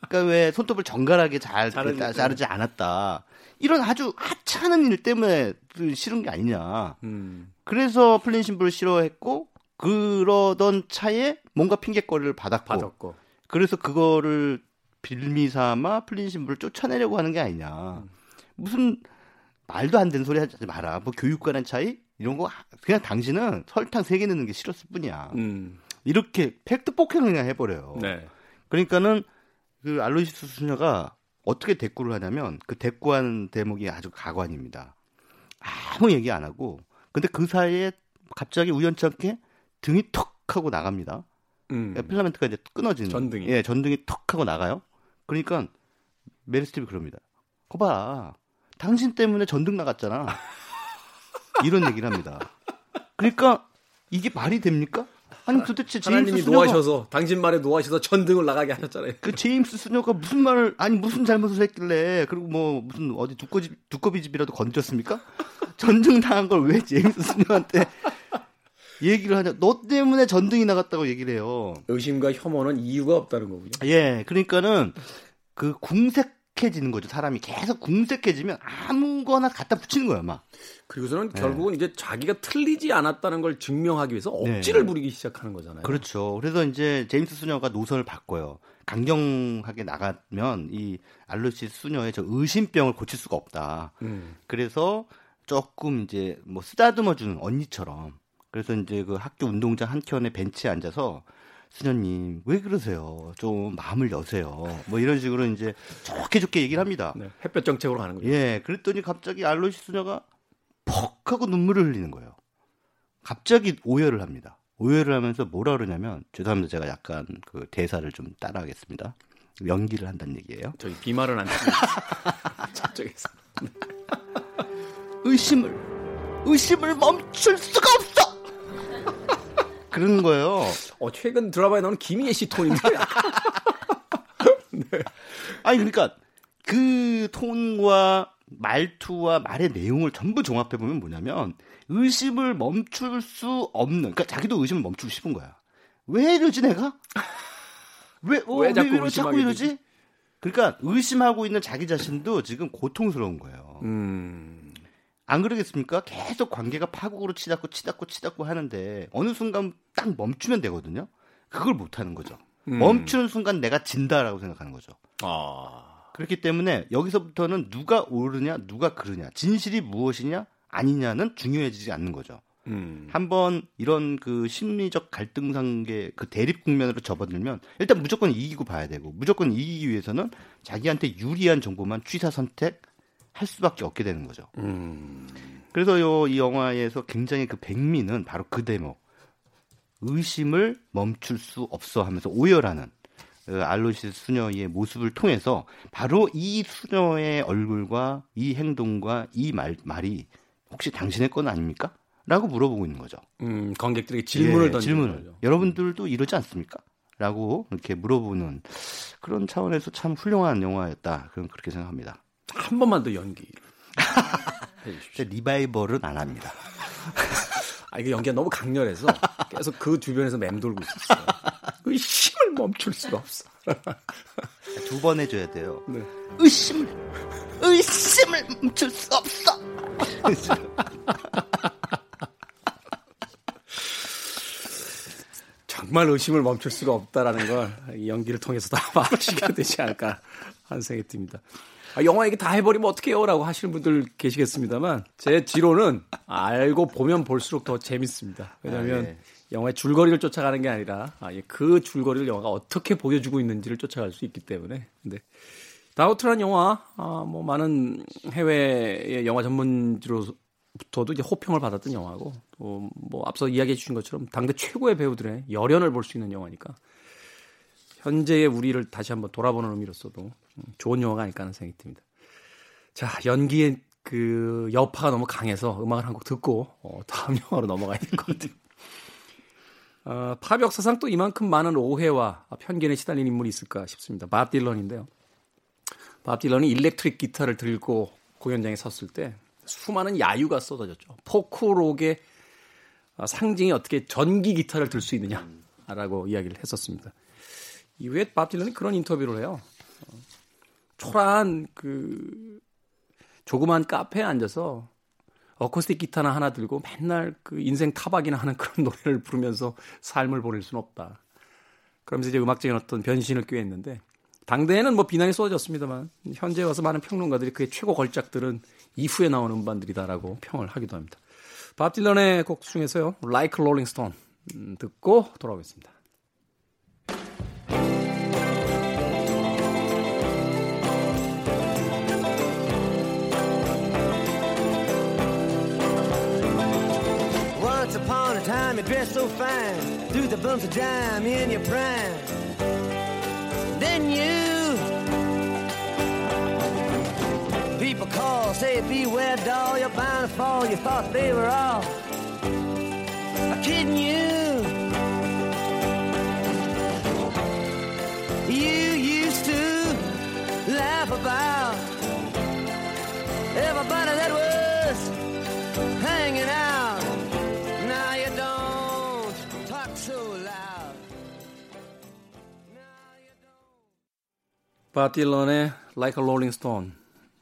[SPEAKER 2] 그러니까 왜 손톱을 정갈하게 잘
[SPEAKER 1] 자르기
[SPEAKER 2] 따-
[SPEAKER 1] 때문에.
[SPEAKER 2] 자르지 않았다 이런 아주 하찮은 일 때문에 그 싫은 게 아니냐
[SPEAKER 1] 음.
[SPEAKER 2] 그래서 플린 신부를 싫어했고 그러던 차에 뭔가 핑계거리를 받았고
[SPEAKER 1] 받았고.
[SPEAKER 2] 그래서 그거를 빌미 삼아 플린신부를 쫓아내려고 하는 게 아니냐. 무슨 말도 안 되는 소리 하지 마라. 뭐 교육관의 차이 이런 거 그냥 당신은 설탕 세개 넣는 게 싫었을 뿐이야.
[SPEAKER 1] 음.
[SPEAKER 2] 이렇게 팩트 폭행을 그냥 해버려요.
[SPEAKER 1] 네.
[SPEAKER 2] 그러니까는 그 알로이시스 수녀가 어떻게 대꾸를 하냐면 그 대꾸하는 대목이 아주 가관입니다. 아무 얘기 안 하고 근데 그 사이에 갑자기 우연찮게 등이 턱 하고 나갑니다.
[SPEAKER 1] 음.
[SPEAKER 2] 예, 필라멘트가 이제 끊어지는
[SPEAKER 1] 전등이.
[SPEAKER 2] 예, 전등이 턱 하고 나가요. 그러니까 메릴 스트립 그럽니다. 거봐, 당신 때문에 전등 나갔잖아. 이런 얘기를 합니다. 그러니까 이게 말이 됩니까? 아니 도대체 제임스 수녀가
[SPEAKER 1] 노하셔서 당신 말에 노하셔서 전등을 나가게 하셨잖아요.
[SPEAKER 2] 그 제임스 수녀가 무슨 말을 아니 무슨 잘못을 했길래 그리고 뭐 무슨 어디 두꺼비 두꺼비 집이라도 건드렸습니까? 전등 당한 걸 왜 제임스 수녀한테 얘기를 하냐? 너 때문에 전등이 나갔다고 얘기를 해요.
[SPEAKER 1] 의심과 혐오는 이유가 없다는 거군요.
[SPEAKER 2] 예, 그러니까는 그 궁색 해지는 거죠. 사람이 계속 궁색해지면 아무거나 갖다 붙이는 거예요, 막.
[SPEAKER 1] 그리고서는
[SPEAKER 2] 네.
[SPEAKER 1] 결국은 이제 자기가 틀리지 않았다는 걸 증명하기 위해서 억지를 부리기 시작하는 거잖아요.
[SPEAKER 2] 그렇죠. 그래서 이제 제임스 수녀가 노선을 바꿔요. 강경하게 나가면 이 알로시스 수녀의 저 의심병을 고칠 수가 없다.
[SPEAKER 1] 음.
[SPEAKER 2] 그래서 조금 이제 뭐 쓰다듬어 주는 언니처럼. 그래서 이제 그 학교 운동장 한 켠에 벤치에 앉아서 수녀님 왜 그러세요? 좀 마음을 여세요. 뭐 이런 식으로 이제 좋게 좋게 얘기를 합니다.
[SPEAKER 1] 네, 햇볕 정책으로 가는 거죠.
[SPEAKER 2] 예, 그랬더니 갑자기 알로시 수녀가 퍽 하고 눈물을 흘리는 거예요. 갑자기 오열을 합니다. 오열을 하면서 뭐라 그러냐면 죄송합니다. 제가 약간 그 대사를 좀 따라하겠습니다. 연기를 한다는 얘기예요.
[SPEAKER 1] 저기 비말은 안. 저쪽에서.
[SPEAKER 2] 의심을 의심을 멈출 수가 없어. 그러는 거예요.
[SPEAKER 1] 어, 최근 드라마에 나오는 김희애 씨 톤인데.
[SPEAKER 2] 아니 그러니까 그 톤과 말투와 말의 내용을 전부 종합해 보면 뭐냐면 의심을 멈출 수 없는 그러니까 자기도 의심을 멈추고 싶은 거야. 왜 이러지 내가? 왜, 어,
[SPEAKER 1] 왜
[SPEAKER 2] 왜,
[SPEAKER 1] 자꾸
[SPEAKER 2] 이러-
[SPEAKER 1] 의심하게
[SPEAKER 2] 자꾸 이러지? 그러니까 의심하고 있는 자기 자신도 지금 고통스러운 거예요.
[SPEAKER 1] 음.
[SPEAKER 2] 안 그러겠습니까? 계속 관계가 파국으로 치닫고 치닫고 치닫고 하는데 어느 순간 딱 멈추면 되거든요. 그걸 못 하는 거죠.
[SPEAKER 1] 음.
[SPEAKER 2] 멈추는 순간 내가 진다라고 생각하는 거죠.
[SPEAKER 1] 아.
[SPEAKER 2] 그렇기 때문에 여기서부터는 누가 옳으냐, 누가 그르냐, 진실이 무엇이냐, 아니냐는 중요해지지 않는 거죠.
[SPEAKER 1] 음.
[SPEAKER 2] 한번 이런 그 심리적 갈등 상계 그 대립 국면으로 접어들면 일단 무조건 이기고 봐야 되고 무조건 이기기 위해서는 자기한테 유리한 정보만 취사 선택 할 수밖에 없게 되는 거죠.
[SPEAKER 1] 음.
[SPEAKER 2] 그래서 요, 이 영화에서 굉장히 그 백미는 바로 그 대목. 의심을 멈출 수 없어 하면서 오열하는 어, 알로시스 수녀의 모습을 통해서 바로 이 수녀의 얼굴과 이 행동과 이 말, 말이 혹시 당신의 건 아닙니까? 라고 물어보고 있는 거죠.
[SPEAKER 1] 음, 관객들에게 질문을
[SPEAKER 2] 예,
[SPEAKER 1] 던지는
[SPEAKER 2] 질문을.
[SPEAKER 1] 거죠.
[SPEAKER 2] 여러분들도 이러지 않습니까? 라고 이렇게 물어보는 그런 차원에서 참 훌륭한 영화였다. 그런 그렇게 생각합니다.
[SPEAKER 1] 한 번만 더 연기. 해주십시오.
[SPEAKER 2] 리바이벌은 안 합니다.
[SPEAKER 1] 아, 이게 연기가 너무 강렬해서 계속 그 주변에서 맴돌고 있었어요. 그 힘을 멈출 수가 없어.
[SPEAKER 2] 두 번 해줘야 돼요.
[SPEAKER 1] 네.
[SPEAKER 2] 의심을 의심을 멈출 수 없어.
[SPEAKER 1] 정말 의심을 멈출 수가 없다라는 걸이 연기를 통해서 다 말하시게 되지 않을까 하는 생각이 듭니다. 아, 영화 얘기 다 해버리면 어떡해요? 라고 하시는 분들 계시겠습니다만, 제 뒤로는 알고 보면 볼수록 더 재밌습니다. 왜냐하면
[SPEAKER 2] 아, 예.
[SPEAKER 1] 영화의 줄거리를 쫓아가는 게 아니라, 아, 예, 그 줄거리를 영화가 어떻게 보여주고 있는지를 쫓아갈 수 있기 때문에. 근데, 다우트란 영화, 아, 뭐, 많은 해외의 영화 전문지로부터도 이제 호평을 받았던 영화고, 또, 뭐, 앞서 이야기해 주신 것처럼 당대 최고의 배우들의 열연을 볼 수 있는 영화니까, 현재의 우리를 다시 한번 돌아보는 의미로서도 음, 좋은 영화가 아닐까 하는 생각이 듭니다. 자, 연기의 그 여파가 너무 강해서 음악을 한 곡 듣고 어, 다음 영화로 넘어가야 될 것 같아요. 어, 팝 역사상 또 이만큼 많은 오해와 편견에 시달린 인물이 있을까 싶습니다. 밥 딜런인데요. 밥 딜런이 일렉트릭 기타를 들고 공연장에 섰을 때 수많은 야유가 쏟아졌죠. 포크록의 어, 상징이 어떻게 전기 기타를 들 수 있느냐라고 이야기를 했었습니다. 이후에 밥 딜런이 그런 인터뷰를 해요. 어, 초라한 그 조그만 카페에 앉아서 어쿠스틱 기타나 하나 들고 맨날 그 인생 타박이나 하는 그런 노래를 부르면서 삶을 보낼 수는 없다. 그러면서 이제 음악적인 어떤 변신을 꾀했는데 당대에는 뭐 비난이 쏟아졌습니다만 현재 와서 많은 평론가들이 그의 최고 걸작들은 이후에 나온 음반들이다라고 평을 하기도 합니다. 밥 딜런의 곡 중에서요, Like Rolling Stone 음, 듣고 돌아오겠습니다.
[SPEAKER 3] A time you dressed so fine. Through the bumps of dime in your prime. Then you People call, say beware doll You're bound to fall, you thought they were all Kidding you. You used to laugh about don't.
[SPEAKER 1] 밥 딜런의 Like a Rolling Stone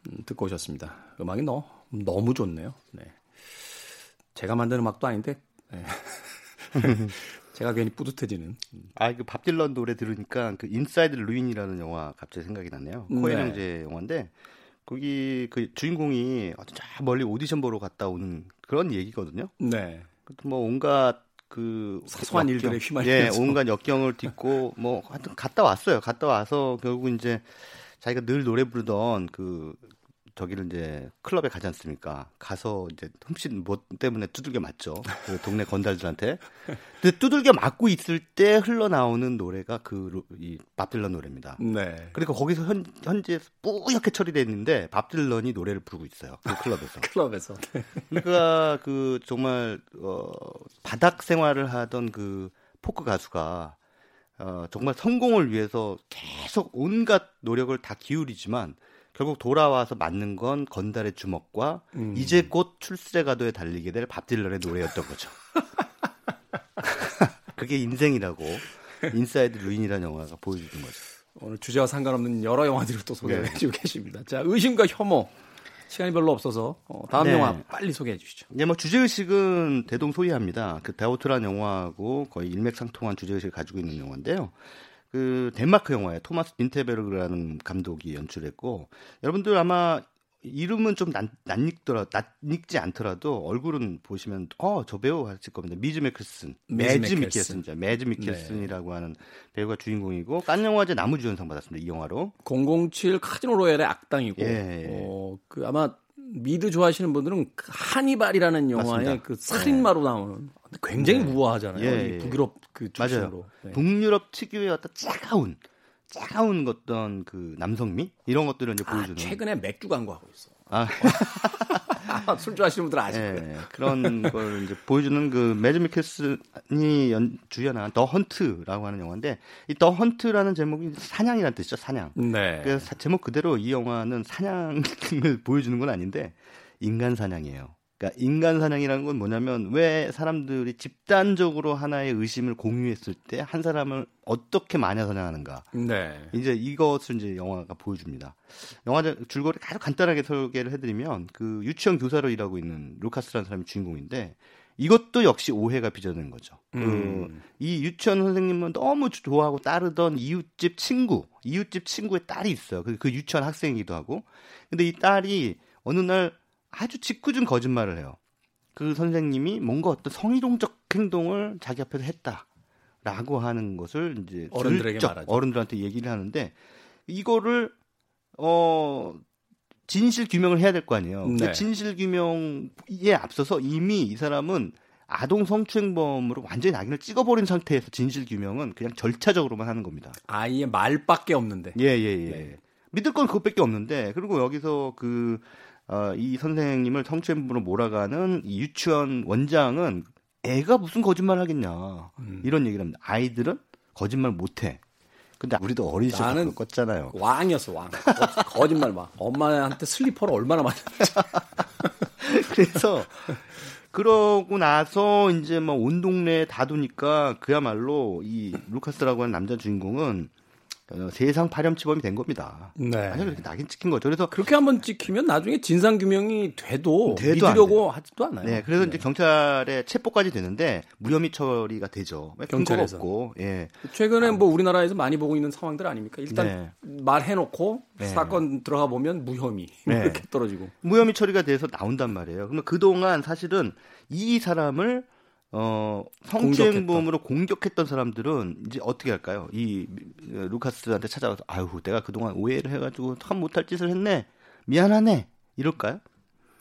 [SPEAKER 1] 음, 듣고 오셨습니다. 음악이 너, 너무 좋네요. 네. 제가 만든 음악도 아닌데 네. 제가 괜히 뿌듯해지는
[SPEAKER 2] 아, 그 밥 딜런 노래 들으니까 그 Inside Llewyn이라는 영화 갑자기 생각이 났네요.
[SPEAKER 1] 네.
[SPEAKER 2] 코엔 형제 영화인데 거기 그 주인공이 어떤 저 멀리 오디션 보러 갔다 오는 그런 얘기거든요.
[SPEAKER 1] 네.
[SPEAKER 2] 뭐 온갖 그
[SPEAKER 1] 사소한
[SPEAKER 2] 역경,
[SPEAKER 1] 일들에
[SPEAKER 2] 예,
[SPEAKER 1] 휘말리면서.
[SPEAKER 2] 온갖 역경을 딛고 뭐 하여튼 갔다 왔어요. 갔다 와서 결국 이제 자기가 늘 노래 부르던 그 저기를 이제 클럽에 가지 않습니까? 가서 이제 흠칫 뭐 때문에 두들겨 맞죠. 그 동네 건달들한테. 근데 두들겨 맞고 있을 때 흘러나오는 노래가 그이 밥 딜런 노래입니다.
[SPEAKER 1] 네.
[SPEAKER 2] 그러니까 거기서 현, 현재 뿌옇게 처리돼 있는데 밥 딜런이 노래를 부르고 있어요. 그 클럽에서.
[SPEAKER 1] 클럽에서.
[SPEAKER 2] 그러니까 그 정말 어 바닥 생활을 하던 그 포크 가수가 어 정말 성공을 위해서 계속 온갖 노력을 다 기울이지만 결국 돌아와서 맞는 건 건달의 주먹과
[SPEAKER 1] 음.
[SPEAKER 2] 이제 곧 출세 가도에 달리게 될 밥 딜런의 노래였던 거죠. 그게 인생이라고 인사이드 르윈이라는 영화가 보여주는 거죠.
[SPEAKER 1] 오늘 주제와 상관없는 여러 영화들을 또 소개해
[SPEAKER 2] 네.
[SPEAKER 1] 주고 계십니다. 자, 의심과 혐오. 시간이 별로 없어서 어, 다음
[SPEAKER 2] 네.
[SPEAKER 1] 영화 빨리 소개해 주시죠.
[SPEAKER 2] 예, 뭐 주제 의식은 대동소이합니다. 그 다우트라는 영화하고 거의 일맥상통한 주제 의식을 가지고 있는 영화인데요. 그 덴마크 영화에 토마스 빈테베르그라는 감독이 연출했고 여러분들 아마 이름은 좀 낯, 낯익더라 낯익지 않더라도 얼굴은 보시면 어 저 배우 하실 겁니다. 미즈 미켈슨,
[SPEAKER 1] 매즈
[SPEAKER 2] 매즈
[SPEAKER 1] 미켈슨.
[SPEAKER 2] 미켈슨이죠. 매즈 미켈슨이라고 하는 배우가 주인공이고 칸 영화제 남우주연상 받았습니다. 이 영화로.
[SPEAKER 1] 007 카지노 로얄의 악당이고
[SPEAKER 2] 예.
[SPEAKER 1] 어, 그 아마 미드 좋아하시는 분들은 그 한니발이라는 영화의
[SPEAKER 2] 맞습니다.
[SPEAKER 1] 그 살인마로 나오는 굉장히
[SPEAKER 2] 네.
[SPEAKER 1] 무화하잖아요.
[SPEAKER 2] 예,
[SPEAKER 1] 이
[SPEAKER 2] 예.
[SPEAKER 1] 북유럽 그 출신으로. 네.
[SPEAKER 2] 북유럽 특유의 어떤 차가운 차가운 어떤 그 남성미 이런 것들을 이제
[SPEAKER 1] 아,
[SPEAKER 2] 보여주는.
[SPEAKER 1] 최근에 맥주 광고하고 있어.
[SPEAKER 2] 아,
[SPEAKER 1] 아, 술 좋아하시는 분들 아실 거예요.
[SPEAKER 2] 예, 그런 걸 이제 보여주는 그 매즈 미켈슨이 연, 주연한 더 헌트라고 하는 영화인데 이 더 헌트라는 제목이 사냥이라는 뜻이죠 사냥.
[SPEAKER 1] 네.
[SPEAKER 2] 그 사- 제목 그대로 이 영화는 사냥을 보여주는 건 아닌데 인간 사냥이에요. 그러니까 인간 사냥이라는 건 뭐냐면 왜 사람들이 집단적으로 하나의 의심을 공유했을 때 한 사람을 어떻게 마녀 사냥하는가.
[SPEAKER 1] 네.
[SPEAKER 2] 이제 이것을 이제 영화가 보여줍니다. 영화 줄거리 아주 간단하게 소개를 해드리면 그 유치원 교사로 일하고 있는 루카스라는 사람이 주인공인데 이것도 역시 오해가 빚어낸 거죠.
[SPEAKER 1] 음.
[SPEAKER 2] 그이 유치원 선생님은 너무 좋아하고 따르던 이웃집 친구, 이웃집 친구의 딸이 있어요. 그, 그 유치원 학생이기도 하고. 근데 이 딸이 어느 날 아주 짓궂은 거짓말을 해요. 그 선생님이 뭔가 어떤 성희롱적 행동을 자기 앞에서 했다라고 하는 것을 이제
[SPEAKER 1] 어른들에게 말하죠.
[SPEAKER 2] 어른들한테 얘기를 하는데 이거를 어 진실 규명을 해야 될 거 아니에요. 근데
[SPEAKER 1] 네.
[SPEAKER 2] 진실 규명에 앞서서 이미 이 사람은 아동 성추행범으로 완전히 낙인을 찍어버린 상태에서 진실 규명은 그냥 절차적으로만 하는 겁니다.
[SPEAKER 1] 아이의 말밖에 없는데.
[SPEAKER 2] 예, 예, 예.
[SPEAKER 1] 네.
[SPEAKER 2] 믿을 건 그것밖에 없는데, 그리고 여기서 그, 어, 이 선생님을 성추행범으로 몰아가는 이 유치원 원장은 애가 무슨 거짓말 하겠냐.
[SPEAKER 1] 음.
[SPEAKER 2] 이런 얘기를 합니다. 아이들은 거짓말 못 해. 근데 우리도 어린 시절
[SPEAKER 1] 나는
[SPEAKER 2] 껐잖아요.
[SPEAKER 1] 왕이었어 왕. 거- 거짓말 막. 엄마한테 슬리퍼를 얼마나 많이
[SPEAKER 2] 그래서 그러고 나서 이제 뭐 온 동네 다 도니까 그야말로 이 루카스라고 하는 남자 주인공은 어, 세상 파렴치범이 된 겁니다.
[SPEAKER 1] 네.
[SPEAKER 2] 아니 그렇게 낙인 찍힌 거죠. 그래서
[SPEAKER 1] 그렇게 한번 찍히면 나중에 진상 규명이 돼도,
[SPEAKER 2] 돼도 안
[SPEAKER 1] 믿으려고 하지도 않아요.
[SPEAKER 2] 네, 그래서 이제 경찰에 체포까지 되는데 무혐의 처리가 되죠.
[SPEAKER 1] 경찰에서.
[SPEAKER 2] 없고, 예,
[SPEAKER 1] 최근에 뭐 우리나라에서 많이 보고 있는 상황들 아닙니까? 일단
[SPEAKER 2] 네.
[SPEAKER 1] 말해놓고
[SPEAKER 2] 네.
[SPEAKER 1] 사건 들어가 보면 무혐의
[SPEAKER 2] 네.
[SPEAKER 1] 이렇게 떨어지고.
[SPEAKER 2] 무혐의 처리가 돼서 나온단 말이에요. 그러면 그 동안 사실은 이 사람을 어, 성추행범으로 공격했던 사람들은 이제 어떻게 할까요? 이 어, 루카스한테 찾아와서 아유, 내가 그동안 오해를 해가지고 참 못할 짓을 했네. 미안하네. 이럴까요?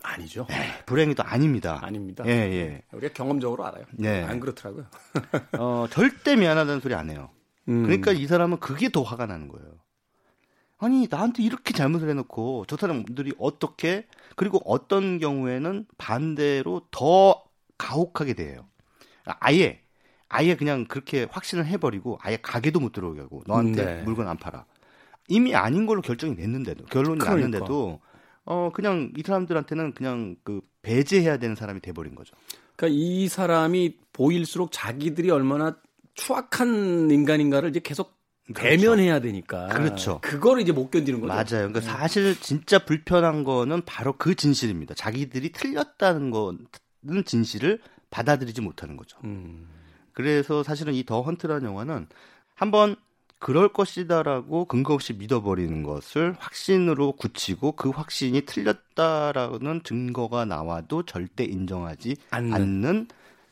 [SPEAKER 1] 아니죠.
[SPEAKER 2] 불행히도 아닙니다.
[SPEAKER 1] 아닙니다.
[SPEAKER 2] 예, 예.
[SPEAKER 1] 우리가 경험적으로 알아요.
[SPEAKER 2] 네.
[SPEAKER 1] 안 그렇더라고요.
[SPEAKER 2] 어, 절대 미안하다는 소리 안 해요.
[SPEAKER 1] 음.
[SPEAKER 2] 그러니까 이 사람은 그게 더 화가 나는 거예요. 아니 나한테 이렇게 잘못을 해놓고 저 사람들이 어떻게 그리고 어떤 경우에는 반대로 더 가혹하게 돼요. 아예 아예 그냥 그렇게 확신을 해버리고 아예 가게도 못 들어오게 하고 너한테
[SPEAKER 1] 네.
[SPEAKER 2] 물건 안 팔아. 이미 아닌 걸로 결정이 냈는데도 결론이
[SPEAKER 1] 그러니까.
[SPEAKER 2] 났는데도 어 그냥 이 사람들한테는 그냥 그 배제해야 되는 사람이 돼버린 거죠.
[SPEAKER 1] 그러니까 이 사람이 보일수록 자기들이 얼마나 추악한 인간인가를 이제 계속 대면해야 되니까.
[SPEAKER 2] 그렇죠.
[SPEAKER 1] 그거를 이제 못 견디는 거죠.
[SPEAKER 2] 맞아요. 그러니까 사실 진짜 불편한 거는 바로 그 진실입니다. 자기들이 틀렸다는 거는 진실을 받아들이지 못하는 거죠.
[SPEAKER 1] 음.
[SPEAKER 2] 그래서 사실은 이 더 헌트라는 영화는 한번 그럴 것이다라고 근거 없이 믿어버리는 것을 확신으로 굳히고 그 확신이 틀렸다라는 증거가 나와도 절대 인정하지
[SPEAKER 1] 않는.
[SPEAKER 2] 않는,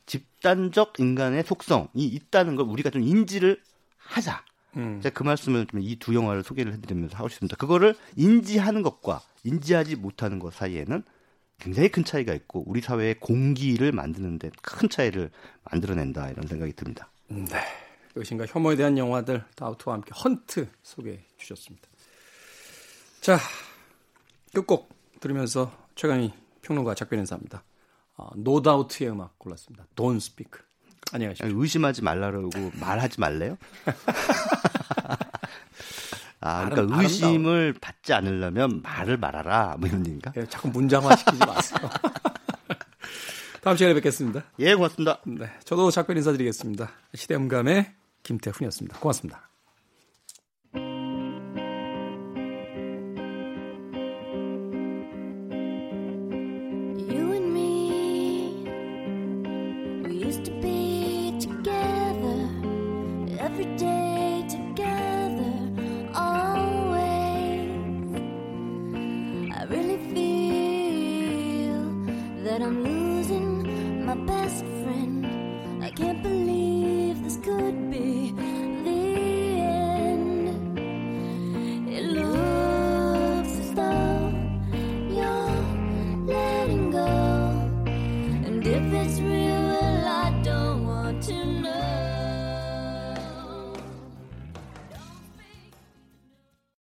[SPEAKER 2] 집단적 인간의 속성이 있다는 걸 우리가 좀 인지를 하자.
[SPEAKER 1] 음.
[SPEAKER 2] 제가 그 말씀을 이 두 영화를 소개를 해드리면서 하고 싶습니다. 그거를 인지하는 것과 인지하지 못하는 것 사이에는 굉장히 큰 차이가 있고 우리 사회의 공기를 만드는데 큰 차이를 만들어낸다 이런 생각이 듭니다.
[SPEAKER 1] 네. 의심과 혐오에 대한 영화들 다우트와 함께 헌트 소개해 주셨습니다. 자, 끝곡 들으면서 최강희 평론가 작별 인사합니다. 어, 노다우트의 음악 골랐습니다. Don't Speak.
[SPEAKER 2] 아니, 의심하지 말라고 말하지 말래요? 아, 그러니까
[SPEAKER 1] 아름-
[SPEAKER 2] 의심을 받지 않으려면 말을 말하라 뭐 이런 얘기인가?
[SPEAKER 1] 예, 자꾸 문장화 시키지 마세요. 다음 시간에 뵙겠습니다.
[SPEAKER 2] 예, 고맙습니다.
[SPEAKER 1] 네, 저도 작별 인사드리겠습니다. 시대음감의 김태훈이었습니다. 고맙습니다.